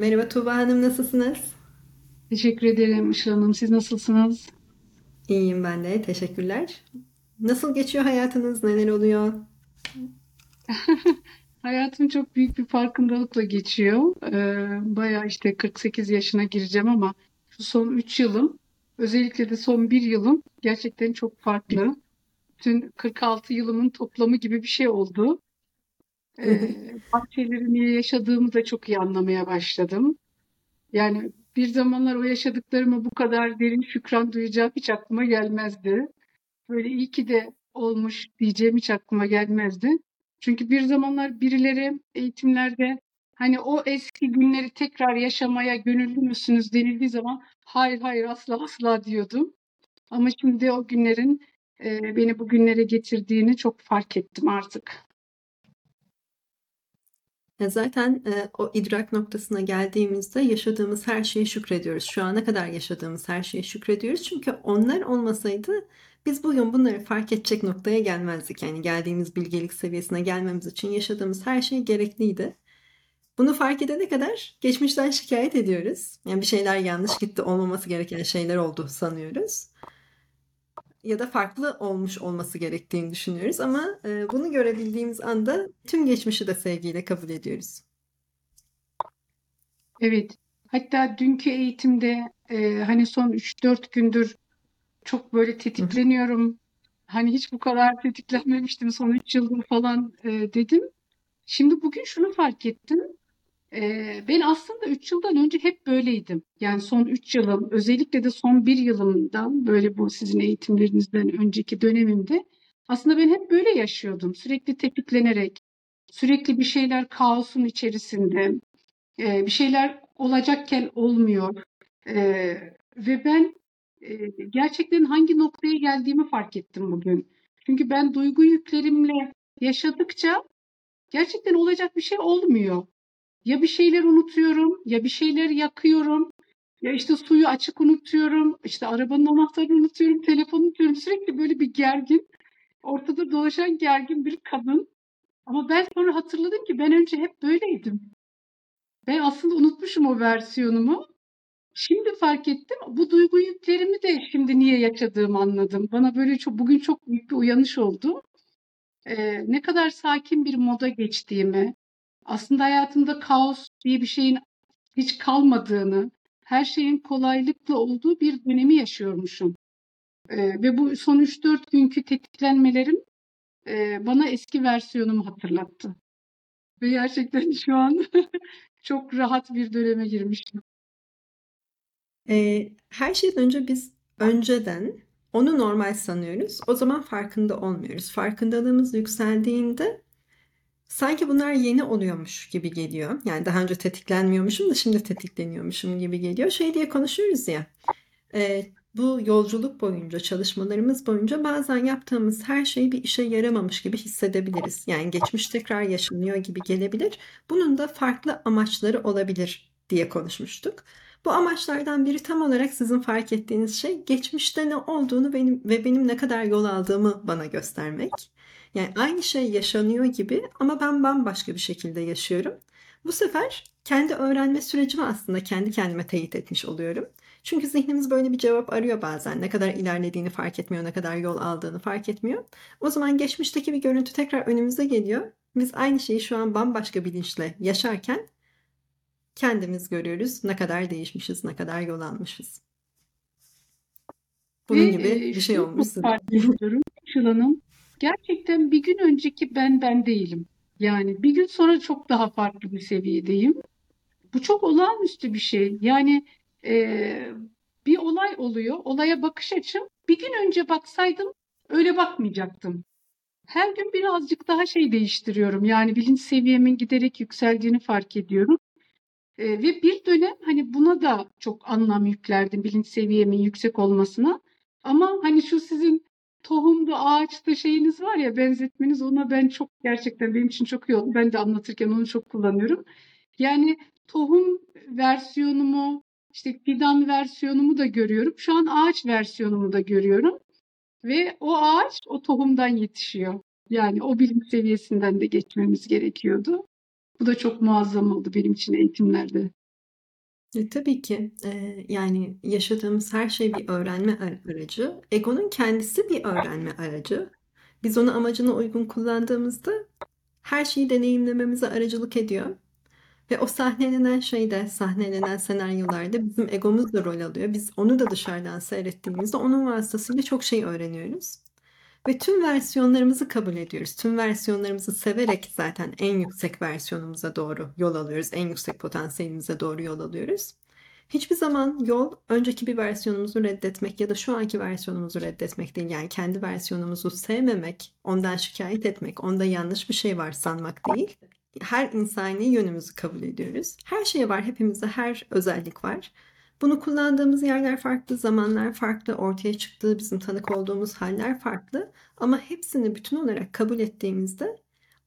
Merhaba Tuğba Hanım, nasılsınız? Teşekkür ederim Işıl Hanım. Siz nasılsınız? İyiyim ben de, teşekkürler. Nasıl geçiyor hayatınız, neler oluyor? Hayatım çok büyük bir farkındalıkla geçiyor. Ee, bayağı işte 48 yaşına gireceğim ama şu son 3 yılım, özellikle de son bir yılım gerçekten çok farklı. Bütün 46 yılımın toplamı gibi bir şey oldu. Ee, bazı şeyleri niye yaşadığımı da çok iyi anlamaya başladım. Yani bir zamanlar o yaşadıklarıma bu kadar derin şükran duyacağım hiç aklıma gelmezdi. Böyle iyi ki de olmuş diyeceğim hiç aklıma gelmezdi. Çünkü bir zamanlar birileri eğitimlerde hani o eski günleri tekrar yaşamaya gönüllü müsünüz denildiği zaman hayır hayır asla asla diyordum. Ama şimdi o günlerin e, beni bugünlere getirdiğini çok fark ettim artık. Ya Zaten e, o idrak noktasına geldiğimizde yaşadığımız her şeye şükrediyoruz. Şu ana kadar yaşadığımız her şeye şükrediyoruz. Çünkü onlar olmasaydı biz bugün bunları fark edecek noktaya gelmezdik. Yani geldiğimiz bilgelik seviyesine gelmemiz için yaşadığımız her şey gerekliydi. Bunu fark edene kadar geçmişten şikayet ediyoruz. Yani bir şeyler yanlış gitti, olmaması gereken şeyler oldu sanıyoruz. Ya da farklı olmuş olması gerektiğini düşünüyoruz ama e, bunu görebildiğimiz anda tüm geçmişi de sevgiyle kabul ediyoruz. Evet. Hatta dünkü eğitimde e, hani son üç dört gündür çok böyle Hı hı. tetikleniyorum. Hani hiç bu kadar tetiklenmemiştim son 3 yıldır falan e, dedim. Şimdi bugün şunu fark ettim. E, ben aslında 3 yıldan önce hep böyleydim. Yani son 3 yılım, özellikle de son bir yılımdan böyle bu sizin eğitimlerinizden önceki dönemimde aslında ben hep böyle yaşıyordum. Sürekli tetiklenerek, sürekli bir şeyler kaosun içerisinde, e, bir şeyler olacakken olmuyor. E, ve ben e, gerçekten hangi noktaya geldiğimi fark ettim bugün. Çünkü ben duygu yüklerimle yaşadıkça gerçekten olacak bir şey olmuyor. Ya bir şeyler unutuyorum, ya bir şeyler yakıyorum, ya işte suyu açık unutuyorum, işte arabanın anahtarını unutuyorum, telefonu unutuyorum. Sürekli böyle bir gergin, ortada dolaşan gergin bir kadın. Ama ben sonra hatırladım ki ben önce hep böyleydim. Ben aslında unutmuşum o versiyonumu. Şimdi fark ettim. Bu duygu yüklerimi de şimdi niye yaşadığımı anladım. Bana böyle çok bugün çok büyük bir uyanış oldu. Ee, ne kadar sakin bir moda geçtiğimi, aslında hayatımda kaos diye bir şeyin hiç kalmadığını, her şeyin kolaylıkla olduğu bir dönemi yaşıyormuşum. Ee, ve bu son 3-4 günkü tetiklenmelerim e, bana eski versiyonumu hatırlattı. Ve gerçekten şu an çok rahat bir döneme girmişim. E, her şeyden önce biz önceden onu normal sanıyoruz. O zaman farkında olmuyoruz. Farkındalığımız yükseldiğinde sanki bunlar yeni oluyormuş gibi geliyor. Yani daha önce tetiklenmiyormuşum da şimdi tetikleniyormuşum gibi geliyor. Şey diye konuşuyoruz ya. e, bu yolculuk boyunca, çalışmalarımız boyunca bazen yaptığımız her şey bir işe yaramamış gibi hissedebiliriz. Yani geçmiş tekrar yaşanıyor gibi gelebilir. Bunun da farklı amaçları olabilir diye konuşmuştuk. Bu amaçlardan biri tam olarak sizin fark ettiğiniz şey geçmişte ne olduğunu benim ve benim ne kadar yol aldığımı bana göstermek. Yani aynı şey yaşanıyor gibi ama ben bambaşka bir şekilde yaşıyorum. Bu sefer kendi öğrenme sürecimi aslında kendi kendime teyit etmiş oluyorum. Çünkü zihnimiz böyle bir cevap arıyor bazen. Ne kadar ilerlediğini fark etmiyor, ne kadar yol aldığını fark etmiyor. O zaman geçmişteki bir görüntü tekrar önümüze geliyor. Biz aynı şeyi şu an bambaşka bilinçle yaşarken kendimiz görüyoruz. Ne kadar değişmişiz, ne kadar yol almışız. Ve Bunun gibi e, bir şey olmuş ediyorum Işıl Hanım. Gerçekten bir gün önceki ben ben değilim. Yani bir gün sonra çok daha farklı bir seviyedeyim. Bu çok olağanüstü bir şey. Yani e, bir olay oluyor. Olaya bakış açım bir gün önce baksaydım öyle bakmayacaktım. Her gün birazcık daha şey değiştiriyorum. Yani bilinç seviyemin giderek yükseldiğini fark ediyorum. E, ve bir dönem hani buna da çok anlam yüklerdim bilinç seviyemin yüksek olmasına. Ama hani şu sizin tohumda ağaçta şeyiniz var ya benzetmeniz ona ben çok gerçekten benim için çok iyi oldu. Ben de anlatırken onu çok kullanıyorum. Yani tohum versiyonumu işte fidan versiyonumu da görüyorum. Şu an ağaç versiyonumu da görüyorum. Ve o ağaç o tohumdan yetişiyor. Yani o bilim seviyesinden de geçmemiz gerekiyordu. Bu da çok muazzam oldu benim için eğitimlerde. E, tabii ki. Eee, yani yaşadığımız her şey bir öğrenme ar- aracı. Egonun kendisi bir öğrenme aracı. Biz onu amacına uygun kullandığımızda her şeyi deneyimlememize aracılık ediyor. Ve o sahnelenen şeyde, sahnelenen senaryolarda bizim egomuz da rol alıyor. Biz onu da dışarıdan seyrettiğimizde onun vasıtasıyla çok şey öğreniyoruz. Ve tüm versiyonlarımızı kabul ediyoruz. Tüm versiyonlarımızı severek zaten en yüksek versiyonumuza doğru yol alıyoruz. En yüksek potansiyelimize doğru yol alıyoruz. Hiçbir zaman yol önceki bir versiyonumuzu reddetmek ya da şu anki versiyonumuzu reddetmek değil. Yani kendi versiyonumuzu sevmemek, ondan şikayet etmek, onda yanlış bir şey var sanmak değil. Her insani yönümüzü kabul ediyoruz. Her şey var, hepimizde her özellik var. Bunu kullandığımız yerler farklı, zamanlar farklı, ortaya çıktığı bizim tanık olduğumuz haller farklı. Ama hepsini bütün olarak kabul ettiğimizde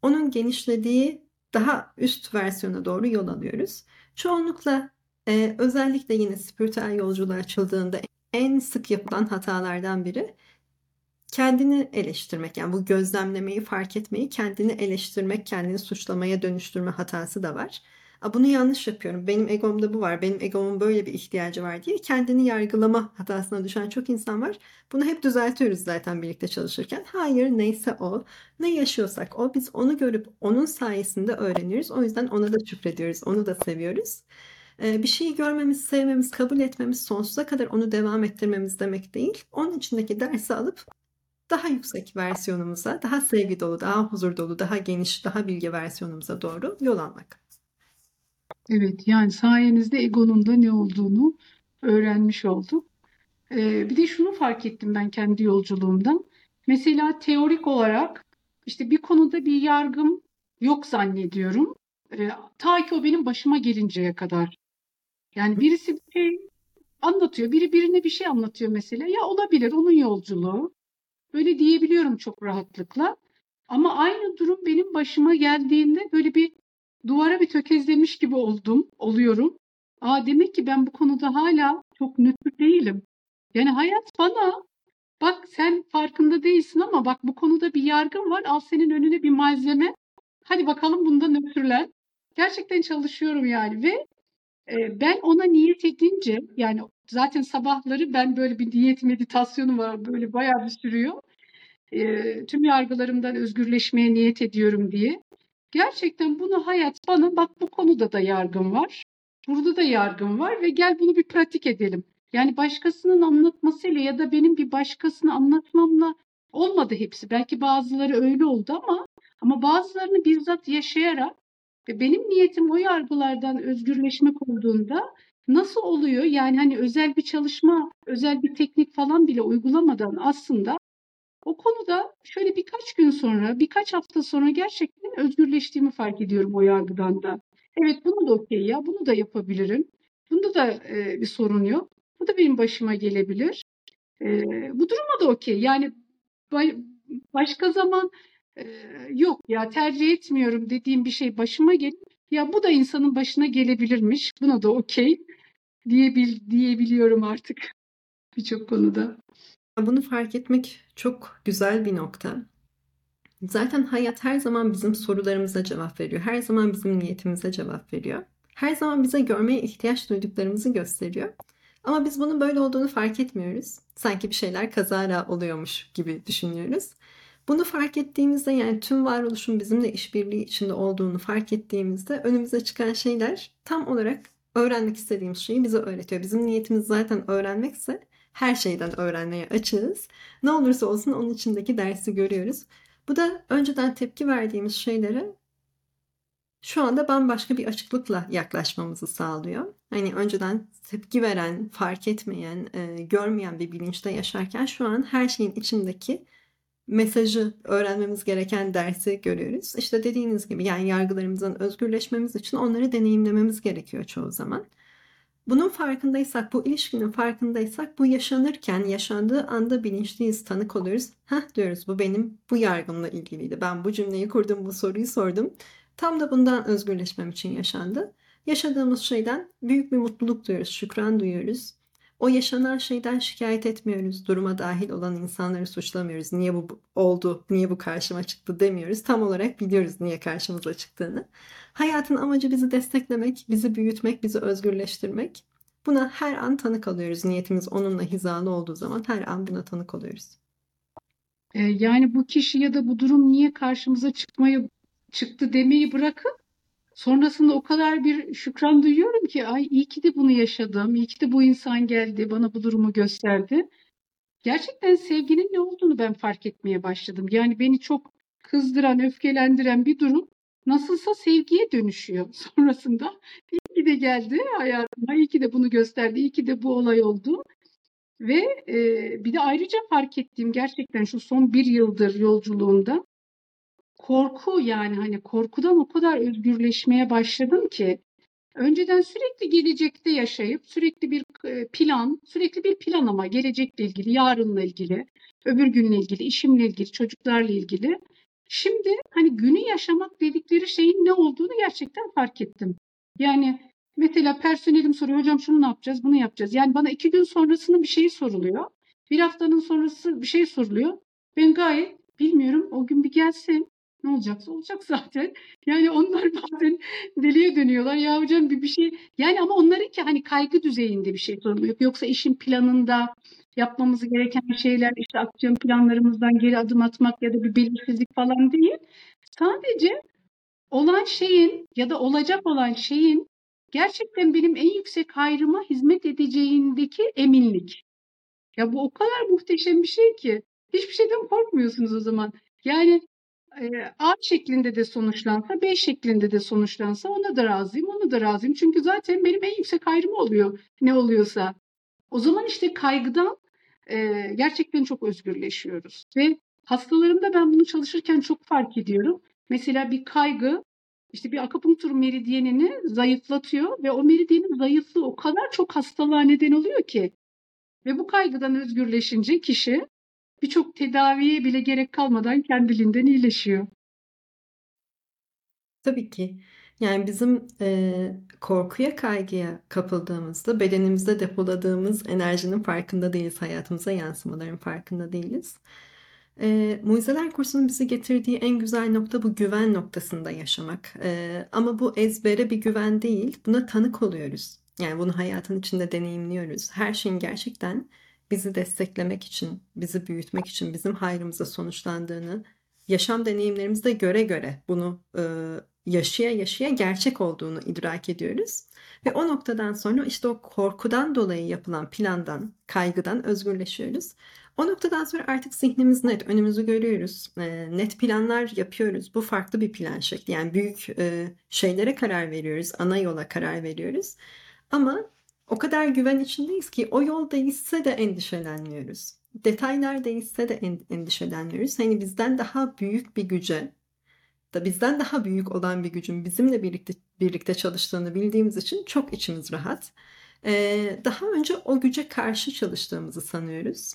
onun genişlediği daha üst versiyona doğru yol alıyoruz. Çoğunlukla e, özellikle yine spiritüel yolculuğa açıldığında en sık yapılan hatalardan biri kendini eleştirmek. Yani bu gözlemlemeyi, fark etmeyi, kendini eleştirmek, kendini suçlamaya dönüştürme hatası da var bunu yanlış yapıyorum. Benim egomda bu var. Benim egomun böyle bir ihtiyacı var diye kendini yargılama hatasına düşen çok insan var. Bunu hep düzeltiyoruz zaten birlikte çalışırken. Hayır neyse o. Ne yaşıyorsak o. Biz onu görüp onun sayesinde öğreniyoruz. O yüzden ona da şükrediyoruz. Onu da seviyoruz. Ee, bir şeyi görmemiz, sevmemiz, kabul etmemiz, sonsuza kadar onu devam ettirmemiz demek değil. Onun içindeki dersi alıp daha yüksek versiyonumuza, daha sevgi dolu, daha huzur dolu, daha geniş, daha bilgi versiyonumuza doğru yol almak. Evet, yani sayenizde egonun da ne olduğunu öğrenmiş olduk. Ee, bir de şunu fark ettim ben kendi yolculuğumdan. Mesela teorik olarak işte bir konuda bir yargım yok zannediyorum. Ee, ta ki o benim başıma gelinceye kadar. Yani birisi bir şey anlatıyor, biri birine bir şey anlatıyor mesela. Ya olabilir, onun yolculuğu. Böyle diyebiliyorum çok rahatlıkla. Ama aynı durum benim başıma geldiğinde böyle bir duvara bir tökezlemiş gibi oldum, oluyorum. Aa demek ki ben bu konuda hala çok nötr değilim. Yani hayat bana bak sen farkında değilsin ama bak bu konuda bir yargın var. Al senin önüne bir malzeme. Hadi bakalım bunda nötrlen. Gerçekten çalışıyorum yani ve e, ben ona niyet edince yani zaten sabahları ben böyle bir niyet meditasyonu var böyle bayağı bir sürüyor. E, tüm yargılarımdan özgürleşmeye niyet ediyorum diye. Gerçekten bunu hayat bana bak bu konuda da yargım var. Burada da yargım var ve gel bunu bir pratik edelim. Yani başkasının anlatmasıyla ya da benim bir başkasını anlatmamla olmadı hepsi. Belki bazıları öyle oldu ama ama bazılarını bizzat yaşayarak ve benim niyetim o yargılardan özgürleşmek olduğunda nasıl oluyor? Yani hani özel bir çalışma, özel bir teknik falan bile uygulamadan aslında o konuda şöyle birkaç gün sonra, birkaç hafta sonra gerçekten özgürleştiğimi fark ediyorum o yargıdan da. Evet bunu da okey ya, bunu da yapabilirim. Bunda da e, bir sorun yok. Bu da benim başıma gelebilir. E, bu duruma da okey. Yani başka zaman e, yok ya tercih etmiyorum dediğim bir şey başıma gel. Ya bu da insanın başına gelebilirmiş. Buna da okey diyebil diyebiliyorum artık birçok konuda. Bunu fark etmek çok güzel bir nokta. Zaten hayat her zaman bizim sorularımıza cevap veriyor. Her zaman bizim niyetimize cevap veriyor. Her zaman bize görmeye ihtiyaç duyduklarımızı gösteriyor. Ama biz bunun böyle olduğunu fark etmiyoruz. Sanki bir şeyler kazara oluyormuş gibi düşünüyoruz. Bunu fark ettiğimizde yani tüm varoluşun bizimle işbirliği içinde olduğunu fark ettiğimizde önümüze çıkan şeyler tam olarak öğrenmek istediğimiz şeyi bize öğretiyor. Bizim niyetimiz zaten öğrenmekse her şeyden öğrenmeye açığız. Ne olursa olsun onun içindeki dersi görüyoruz. Bu da önceden tepki verdiğimiz şeylere şu anda bambaşka bir açıklıkla yaklaşmamızı sağlıyor. Hani önceden tepki veren, fark etmeyen, e, görmeyen bir bilinçte yaşarken şu an her şeyin içindeki mesajı öğrenmemiz gereken dersi görüyoruz. İşte dediğiniz gibi yani yargılarımızdan özgürleşmemiz için onları deneyimlememiz gerekiyor çoğu zaman. Bunun farkındaysak, bu ilişkinin farkındaysak bu yaşanırken, yaşandığı anda bilinçliyiz, tanık oluyoruz. Heh diyoruz bu benim bu yargımla ilgiliydi. Ben bu cümleyi kurdum, bu soruyu sordum. Tam da bundan özgürleşmem için yaşandı. Yaşadığımız şeyden büyük bir mutluluk duyuyoruz, şükran duyuyoruz. O yaşanan şeyden şikayet etmiyoruz. Duruma dahil olan insanları suçlamıyoruz. Niye bu oldu, niye bu karşıma çıktı demiyoruz. Tam olarak biliyoruz niye karşımıza çıktığını. Hayatın amacı bizi desteklemek, bizi büyütmek, bizi özgürleştirmek. Buna her an tanık alıyoruz. Niyetimiz onunla hizalı olduğu zaman her an buna tanık oluyoruz. Ee, yani bu kişi ya da bu durum niye karşımıza çıkmaya çıktı demeyi bırakıp sonrasında o kadar bir şükran duyuyorum ki ay iyi ki de bunu yaşadım, iyi ki de bu insan geldi, bana bu durumu gösterdi. Gerçekten sevginin ne olduğunu ben fark etmeye başladım. Yani beni çok kızdıran, öfkelendiren bir durum nasılsa sevgiye dönüşüyor sonrasında. İyi ki de geldi hayatıma, iyi ki de bunu gösterdi, iyi ki de bu olay oldu. Ve e, bir de ayrıca fark ettiğim gerçekten şu son bir yıldır yolculuğumda korku yani hani korkudan o kadar özgürleşmeye başladım ki önceden sürekli gelecekte yaşayıp sürekli bir plan, sürekli bir plan ama gelecekle ilgili, yarınla ilgili, öbür günle ilgili, işimle ilgili, çocuklarla ilgili. Şimdi hani günü yaşamak dedikleri şeyin ne olduğunu gerçekten fark ettim. Yani mesela personelim soruyor hocam şunu ne yapacağız, bunu yapacağız. Yani bana iki gün sonrasının bir şeyi soruluyor. Bir haftanın sonrası bir şey soruluyor. Ben gayet bilmiyorum o gün bir gelsin. Ne olacaksa olacak zaten. Yani onlar bazen deliye dönüyorlar. Ya hocam bir, bir şey yani ama onların ki hani kaygı düzeyinde bir şey soruluyor. Yoksa işin planında yapmamız gereken şeyler işte aksiyon planlarımızdan geri adım atmak ya da bir belirsizlik falan değil. Sadece olan şeyin ya da olacak olan şeyin gerçekten benim en yüksek hayrıma hizmet edeceğindeki eminlik. Ya bu o kadar muhteşem bir şey ki hiçbir şeyden korkmuyorsunuz o zaman. Yani A şeklinde de sonuçlansa, B şeklinde de sonuçlansa ona da razıyım, ona da razıyım. Çünkü zaten benim en yüksek hayrım oluyor ne oluyorsa. O zaman işte kaygıdan e, gerçekten çok özgürleşiyoruz. Ve hastalarımda ben bunu çalışırken çok fark ediyorum. Mesela bir kaygı işte bir akupunktur meridyenini zayıflatıyor ve o meridyenin zayıflığı o kadar çok hastalığa neden oluyor ki. Ve bu kaygıdan özgürleşince kişi birçok tedaviye bile gerek kalmadan kendiliğinden iyileşiyor. Tabii ki. Yani bizim e, korkuya, kaygıya kapıldığımızda bedenimizde depoladığımız enerjinin farkında değiliz, hayatımıza yansımaların farkında değiliz. E, Mucizeler kursunun bizi getirdiği en güzel nokta bu güven noktasında yaşamak. E, ama bu ezbere bir güven değil, buna tanık oluyoruz. Yani bunu hayatın içinde deneyimliyoruz. Her şeyin gerçekten bizi desteklemek için, bizi büyütmek için, bizim hayrımıza sonuçlandığını, yaşam deneyimlerimizde göre göre bunu e, yaşaya yaşaya gerçek olduğunu idrak ediyoruz. Ve o noktadan sonra işte o korkudan dolayı yapılan plandan, kaygıdan özgürleşiyoruz. O noktadan sonra artık zihnimiz net, önümüzü görüyoruz. E, net planlar yapıyoruz. Bu farklı bir plan şekli. Yani büyük e, şeylere karar veriyoruz, ana yola karar veriyoruz. Ama o kadar güven içindeyiz ki o yol değişse de endişelenmiyoruz. Detaylar değişse de endişelenmiyoruz. Hani bizden daha büyük bir güce, da bizden daha büyük olan bir gücün bizimle birlikte birlikte çalıştığını bildiğimiz için çok içimiz rahat. Ee, daha önce o güce karşı çalıştığımızı sanıyoruz.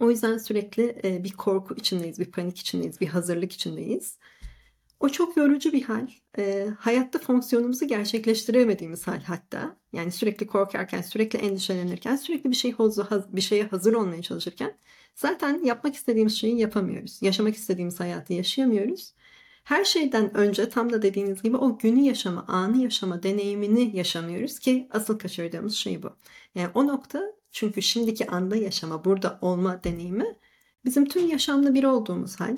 O yüzden sürekli e, bir korku içindeyiz, bir panik içindeyiz, bir hazırlık içindeyiz. O çok yorucu bir hal. E, hayatta fonksiyonumuzu gerçekleştiremediğimiz hal hatta. Yani sürekli korkarken, sürekli endişelenirken, sürekli bir şey bir şeye hazır olmaya çalışırken zaten yapmak istediğimiz şeyi yapamıyoruz. Yaşamak istediğimiz hayatı yaşayamıyoruz. Her şeyden önce tam da dediğiniz gibi o günü yaşama, anı yaşama deneyimini yaşamıyoruz ki asıl kaçırdığımız şey bu. Yani o nokta çünkü şimdiki anda yaşama, burada olma deneyimi bizim tüm yaşamla bir olduğumuz hal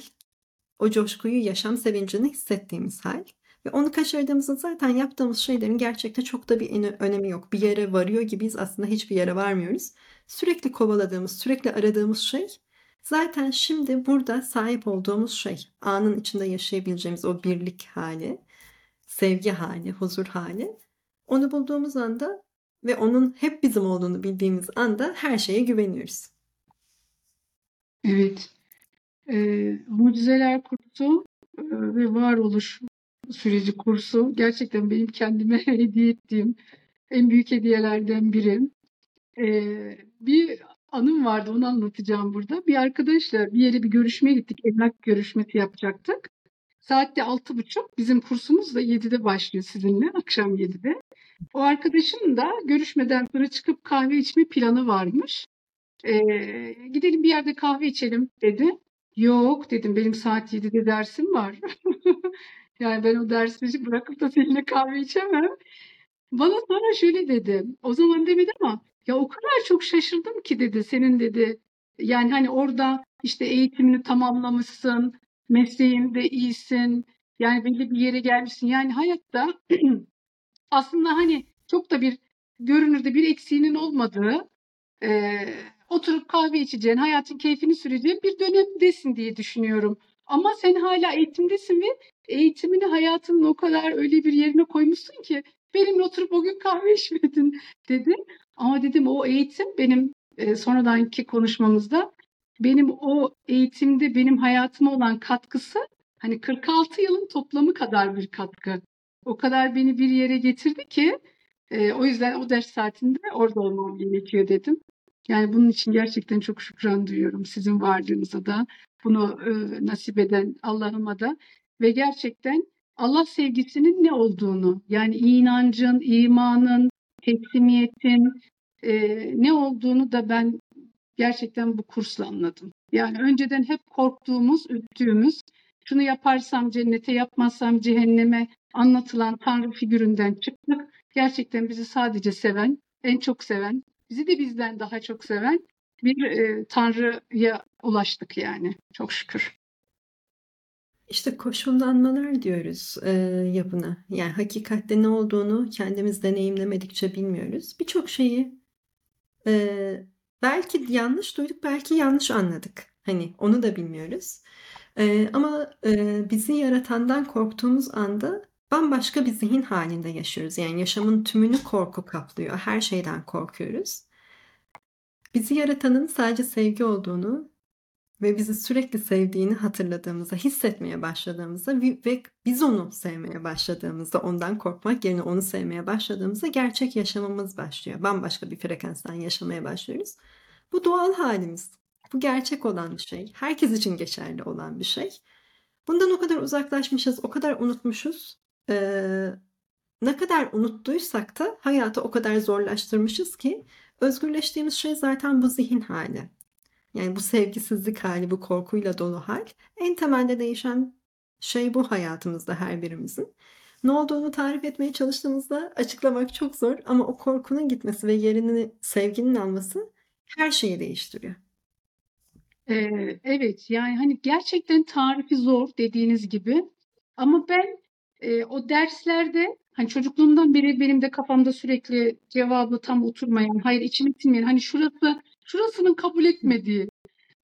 o coşkuyu, yaşam sevincini hissettiğimiz hal. Ve onu kaçırdığımızda zaten yaptığımız şeylerin gerçekte çok da bir önemi yok. Bir yere varıyor gibiyiz aslında hiçbir yere varmıyoruz. Sürekli kovaladığımız, sürekli aradığımız şey zaten şimdi burada sahip olduğumuz şey. Anın içinde yaşayabileceğimiz o birlik hali, sevgi hali, huzur hali. Onu bulduğumuz anda ve onun hep bizim olduğunu bildiğimiz anda her şeye güveniyoruz. Evet. E, Mucizeler kursu e, ve varoluş süreci kursu gerçekten benim kendime hediye ettiğim en büyük hediyelerden biri. E, bir anım vardı onu anlatacağım burada. Bir arkadaşla bir yere bir görüşmeye gittik. Emlak görüşmesi yapacaktık. Saatte altı buçuk. Bizim kursumuz da 7'de başlıyor sizinle. Akşam 7'de. O arkadaşım da görüşmeden sonra çıkıp kahve içme planı varmış. Ee, gidelim bir yerde kahve içelim dedi. Yok dedim benim saat 7'de dersim var. yani ben o dersimi bırakıp da seninle kahve içemem. Bana sonra şöyle dedi. O zaman demedi ama ya o kadar çok şaşırdım ki dedi senin dedi. Yani hani orada işte eğitimini tamamlamışsın, mesleğinde iyisin, yani belli bir yere gelmişsin. Yani hayatta aslında hani çok da bir görünürde bir eksiğinin olmadığı, e, oturup kahve içeceğin, hayatın keyfini süreceğin bir dönemdesin diye düşünüyorum. Ama sen hala eğitimdesin ve eğitimini hayatının o kadar öyle bir yerine koymuşsun ki benimle oturup o gün kahve içmedin dedi. Ama dedim o eğitim benim e, sonradanki konuşmamızda benim o eğitimde benim hayatıma olan katkısı hani 46 yılın toplamı kadar bir katkı. O kadar beni bir yere getirdi ki e, o yüzden o ders saatinde orada olmam gerekiyor dedim. Yani bunun için gerçekten çok şükran duyuyorum sizin varlığınıza da, bunu e, nasip eden Allah'ıma da ve gerçekten Allah sevgisinin ne olduğunu, yani inancın, imanın, teslimiyetin e, ne olduğunu da ben gerçekten bu kursla anladım. Yani önceden hep korktuğumuz, ürktüğümüz, şunu yaparsam cennete, yapmazsam cehenneme anlatılan Tanrı figüründen çıktık. Gerçekten bizi sadece seven, en çok seven, bizi de bizden daha çok seven bir e, Tanrı'ya ulaştık yani. Çok şükür. İşte koşullanmalar diyoruz e, yapına. Yani hakikatte ne olduğunu kendimiz deneyimlemedikçe bilmiyoruz. Birçok şeyi e, belki yanlış duyduk, belki yanlış anladık. Hani onu da bilmiyoruz. E, ama e, bizi yaratandan korktuğumuz anda bambaşka bir zihin halinde yaşıyoruz. Yani yaşamın tümünü korku kaplıyor. Her şeyden korkuyoruz. Bizi yaratanın sadece sevgi olduğunu ve bizi sürekli sevdiğini hatırladığımızda, hissetmeye başladığımızda ve biz onu sevmeye başladığımızda, ondan korkmak yerine onu sevmeye başladığımızda gerçek yaşamımız başlıyor. Bambaşka bir frekanstan yaşamaya başlıyoruz. Bu doğal halimiz. Bu gerçek olan bir şey. Herkes için geçerli olan bir şey. Bundan o kadar uzaklaşmışız, o kadar unutmuşuz. Ee, ne kadar unuttuysak da hayatı o kadar zorlaştırmışız ki özgürleştiğimiz şey zaten bu zihin hali. Yani bu sevgisizlik hali, bu korkuyla dolu hal. En temelde değişen şey bu hayatımızda her birimizin. Ne olduğunu tarif etmeye çalıştığımızda açıklamak çok zor ama o korkunun gitmesi ve yerini sevginin alması her şeyi değiştiriyor. Ee, evet yani hani gerçekten tarifi zor dediğiniz gibi ama ben e, o derslerde hani çocukluğumdan beri benim de kafamda sürekli cevabı tam oturmayan hayır içimi sinmeyen hani şurası şurasının kabul etmediği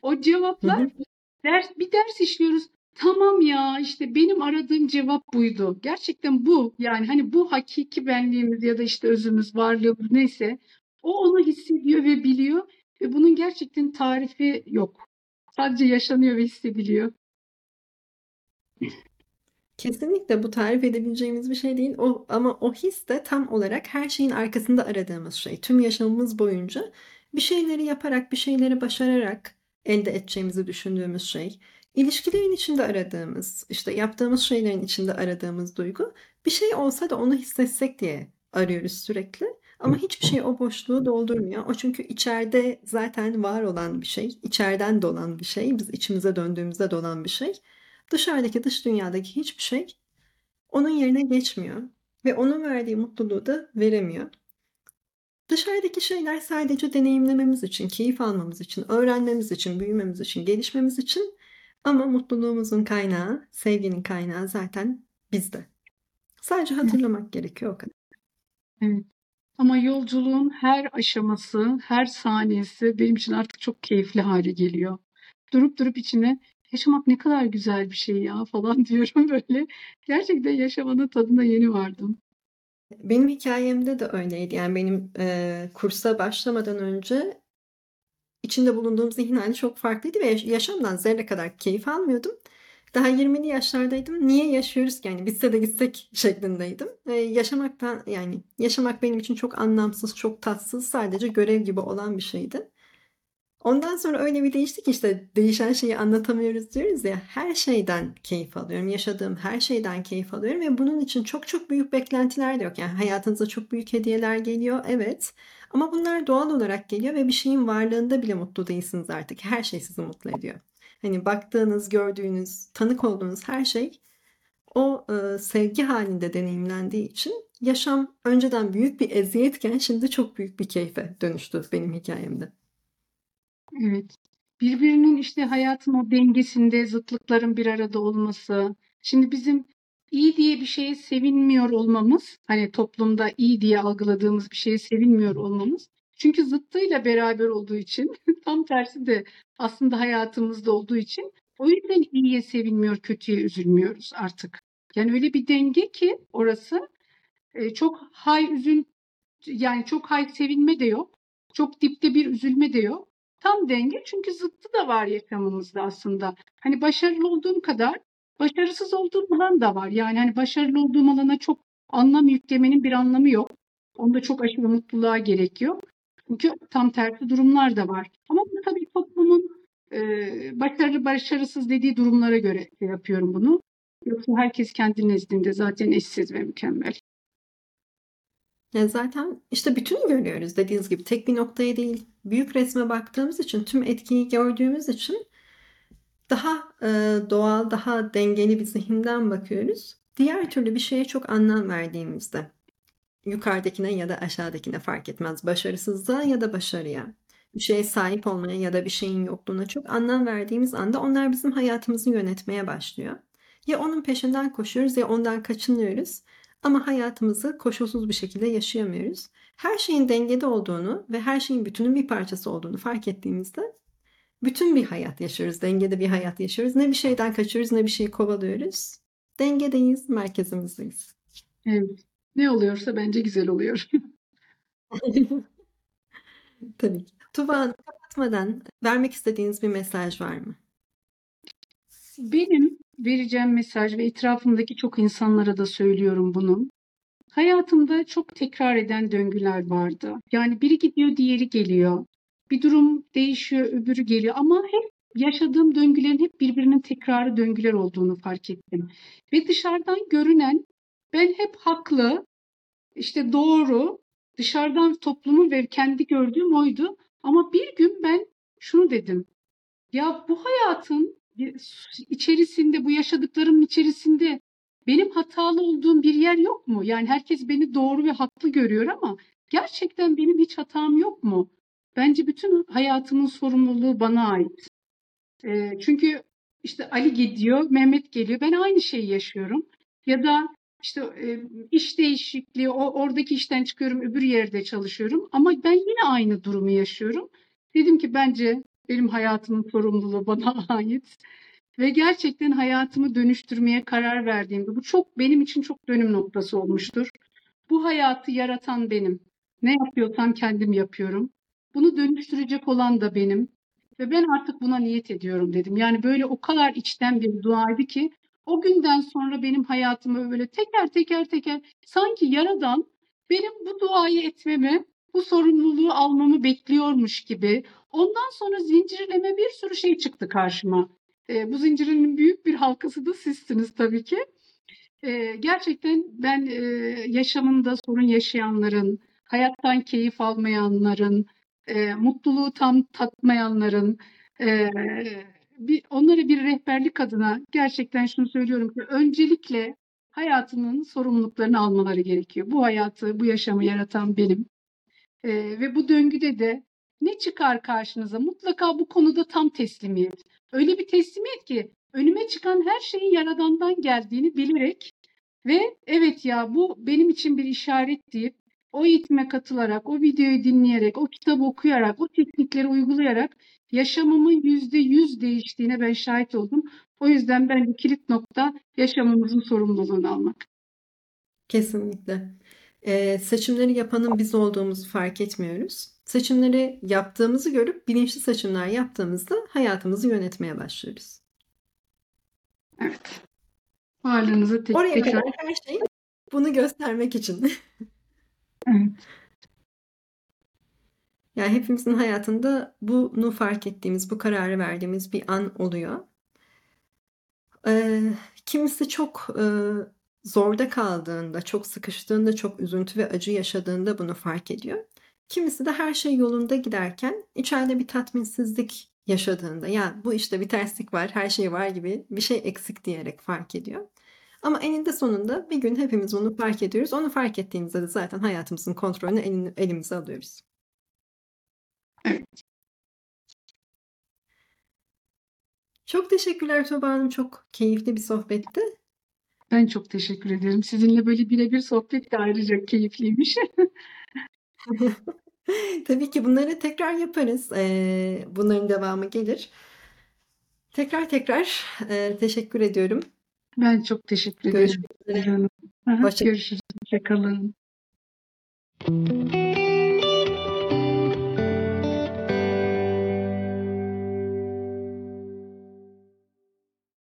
o cevaplar hı hı. ders bir ders işliyoruz tamam ya işte benim aradığım cevap buydu gerçekten bu yani hani bu hakiki benliğimiz ya da işte özümüz varlığımız neyse o onu hissediyor ve biliyor ve bunun gerçekten tarifi yok. Sadece yaşanıyor ve hissediliyor. Kesinlikle bu tarif edebileceğimiz bir şey değil. O ama o his de tam olarak her şeyin arkasında aradığımız şey. Tüm yaşamımız boyunca bir şeyleri yaparak, bir şeyleri başararak elde edeceğimizi düşündüğümüz şey. İlişkilerin içinde aradığımız, işte yaptığımız şeylerin içinde aradığımız duygu bir şey olsa da onu hissetsek diye arıyoruz sürekli. Ama hiçbir şey o boşluğu doldurmuyor. O çünkü içeride zaten var olan bir şey, içeriden dolan bir şey, biz içimize döndüğümüzde dolan bir şey. Dışarıdaki, dış dünyadaki hiçbir şey onun yerine geçmiyor ve onun verdiği mutluluğu da veremiyor. Dışarıdaki şeyler sadece deneyimlememiz için, keyif almamız için, öğrenmemiz için, büyümemiz için, gelişmemiz için ama mutluluğumuzun kaynağı, sevginin kaynağı zaten bizde. Sadece hatırlamak gerekiyor o kadar. Evet. Ama yolculuğun her aşaması, her saniyesi benim için artık çok keyifli hale geliyor. Durup durup içine yaşamak ne kadar güzel bir şey ya falan diyorum böyle. Gerçekten yaşamanın tadına yeni vardım. Benim hikayemde de öyleydi. Yani benim e, kursa başlamadan önce içinde bulunduğum zihin hali çok farklıydı ve yaşamdan zerre kadar keyif almıyordum. Daha 20'li yaşlardaydım. Niye yaşıyoruz ki? Yani bitse de gitsek şeklindeydim. Ee, yaşamaktan yani yaşamak benim için çok anlamsız, çok tatsız, sadece görev gibi olan bir şeydi. Ondan sonra öyle bir değişti ki işte değişen şeyi anlatamıyoruz diyoruz ya. Her şeyden keyif alıyorum. Yaşadığım her şeyden keyif alıyorum ve bunun için çok çok büyük beklentiler de yok. Yani hayatınıza çok büyük hediyeler geliyor evet. Ama bunlar doğal olarak geliyor ve bir şeyin varlığında bile mutlu değilsiniz artık. Her şey sizi mutlu ediyor. Hani baktığınız, gördüğünüz, tanık olduğunuz her şey o e, sevgi halinde deneyimlendiği için yaşam önceden büyük bir eziyetken şimdi çok büyük bir keyfe dönüştü benim hikayemde. Evet. Birbirinin işte hayatın o dengesinde zıtlıkların bir arada olması. Şimdi bizim iyi diye bir şeye sevinmiyor olmamız, hani toplumda iyi diye algıladığımız bir şeye sevinmiyor olmamız. Çünkü zıttıyla beraber olduğu için, tam tersi de aslında hayatımızda olduğu için o yüzden iyiye sevinmiyor, kötüye üzülmüyoruz artık. Yani öyle bir denge ki orası e, çok hay üzün yani çok hay sevinme de yok. Çok dipte bir üzülme de yok. Tam denge çünkü zıttı da var yaşamımızda aslında. Hani başarılı olduğum kadar başarısız olduğum alan da var. Yani hani başarılı olduğum alana çok anlam yüklemenin bir anlamı yok. Onda çok aşırı mutluluğa gerek yok. Çünkü tam tersi durumlar da var. Ama bu tabii toplumun e, başarılı başarısız dediği durumlara göre yapıyorum bunu. Yoksa herkes kendi nezdinde zaten eşsiz ve mükemmel. Ya zaten işte bütünü görüyoruz dediğiniz gibi tek bir noktaya değil büyük resme baktığımız için tüm etkiyi gördüğümüz için daha e, doğal daha dengeli bir zihinden bakıyoruz. Diğer türlü bir şeye çok anlam verdiğimizde yukarıdakine ya da aşağıdakine fark etmez başarısızlığa ya da başarıya bir şeye sahip olmaya ya da bir şeyin yokluğuna çok anlam verdiğimiz anda onlar bizim hayatımızı yönetmeye başlıyor. Ya onun peşinden koşuyoruz ya ondan kaçınıyoruz. Ama hayatımızı koşulsuz bir şekilde yaşayamıyoruz. Her şeyin dengede olduğunu ve her şeyin bütünün bir parçası olduğunu fark ettiğimizde bütün bir hayat yaşıyoruz. Dengede bir hayat yaşıyoruz. Ne bir şeyden kaçıyoruz ne bir şeyi kovalıyoruz. Dengedeyiz, merkezimizdeyiz. Evet. Ne oluyorsa bence güzel oluyor. Tabii ki. Tuba kapatmadan vermek istediğiniz bir mesaj var mı? Benim vereceğim mesaj ve etrafımdaki çok insanlara da söylüyorum bunu. Hayatımda çok tekrar eden döngüler vardı. Yani biri gidiyor, diğeri geliyor. Bir durum değişiyor, öbürü geliyor ama hep yaşadığım döngülerin hep birbirinin tekrarı döngüler olduğunu fark ettim. Ve dışarıdan görünen ben hep haklı, işte doğru, dışarıdan toplumu ve kendi gördüğüm oydu. Ama bir gün ben şunu dedim. Ya bu hayatın içerisinde, bu yaşadıklarımın içerisinde benim hatalı olduğum bir yer yok mu? Yani herkes beni doğru ve haklı görüyor ama gerçekten benim hiç hatam yok mu? Bence bütün hayatımın sorumluluğu bana ait. E, çünkü işte Ali gidiyor, Mehmet geliyor. Ben aynı şeyi yaşıyorum. Ya da işte e, iş değişikliği, o oradaki işten çıkıyorum, öbür yerde çalışıyorum. Ama ben yine aynı durumu yaşıyorum. Dedim ki bence benim hayatımın sorumluluğu bana ait. Ve gerçekten hayatımı dönüştürmeye karar verdiğimde bu çok benim için çok dönüm noktası olmuştur. Bu hayatı yaratan benim. Ne yapıyorsam kendim yapıyorum. Bunu dönüştürecek olan da benim. Ve ben artık buna niyet ediyorum dedim. Yani böyle o kadar içten bir duaydı ki o günden sonra benim hayatımı böyle teker teker teker sanki yaradan benim bu duayı etmemi, bu sorumluluğu almamı bekliyormuş gibi. Ondan sonra zincirleme bir sürü şey çıktı karşıma. E, bu zincirin büyük bir halkası da sizsiniz tabii ki. E, gerçekten ben e, yaşamında sorun yaşayanların, hayattan keyif almayanların, e, mutluluğu tam tatmayanların, e, bir, onlara bir rehberlik adına gerçekten şunu söylüyorum ki öncelikle hayatının sorumluluklarını almaları gerekiyor. Bu hayatı, bu yaşamı yaratan benim. E, ve bu döngüde de ne çıkar karşınıza? Mutlaka bu konuda tam teslimiyet. Öyle bir teslimiyet ki önüme çıkan her şeyin Yaradan'dan geldiğini bilerek ve evet ya bu benim için bir işaret deyip o eğitime katılarak, o videoyu dinleyerek, o kitabı okuyarak, o teknikleri uygulayarak yaşamımın yüzde yüz değiştiğine ben şahit oldum. O yüzden ben kilit nokta yaşamımızın sorumluluğunu almak. Kesinlikle. Ee, seçimleri yapanın biz olduğumuzu fark etmiyoruz. Seçimleri yaptığımızı görüp bilinçli seçimler yaptığımızda hayatımızı yönetmeye başlıyoruz. Evet. Varlığınızı tek Oraya tekrar... kadar her şey bunu göstermek için. evet. Yani hepimizin hayatında bunu fark ettiğimiz, bu kararı verdiğimiz bir an oluyor. Ee, kimisi çok e, zorda kaldığında, çok sıkıştığında, çok üzüntü ve acı yaşadığında bunu fark ediyor. Kimisi de her şey yolunda giderken içeride bir tatminsizlik yaşadığında, ya bu işte bir terslik var, her şey var gibi bir şey eksik diyerek fark ediyor. Ama eninde sonunda bir gün hepimiz bunu fark ediyoruz. Onu fark ettiğimizde de zaten hayatımızın kontrolünü elimize alıyoruz. Evet. Çok teşekkürler Tuğba Hanım. Çok keyifli bir sohbetti. Ben çok teşekkür ederim. Sizinle böyle birebir sohbet de ayrıca keyifliymiş. Tabii ki bunları tekrar yaparız. Ee, bunların devamı gelir. Tekrar tekrar e, teşekkür ediyorum. Ben çok teşekkür ederim. Görüşmek üzere. Aha, Hoşça- Görüşürüz. Hoşçakalın.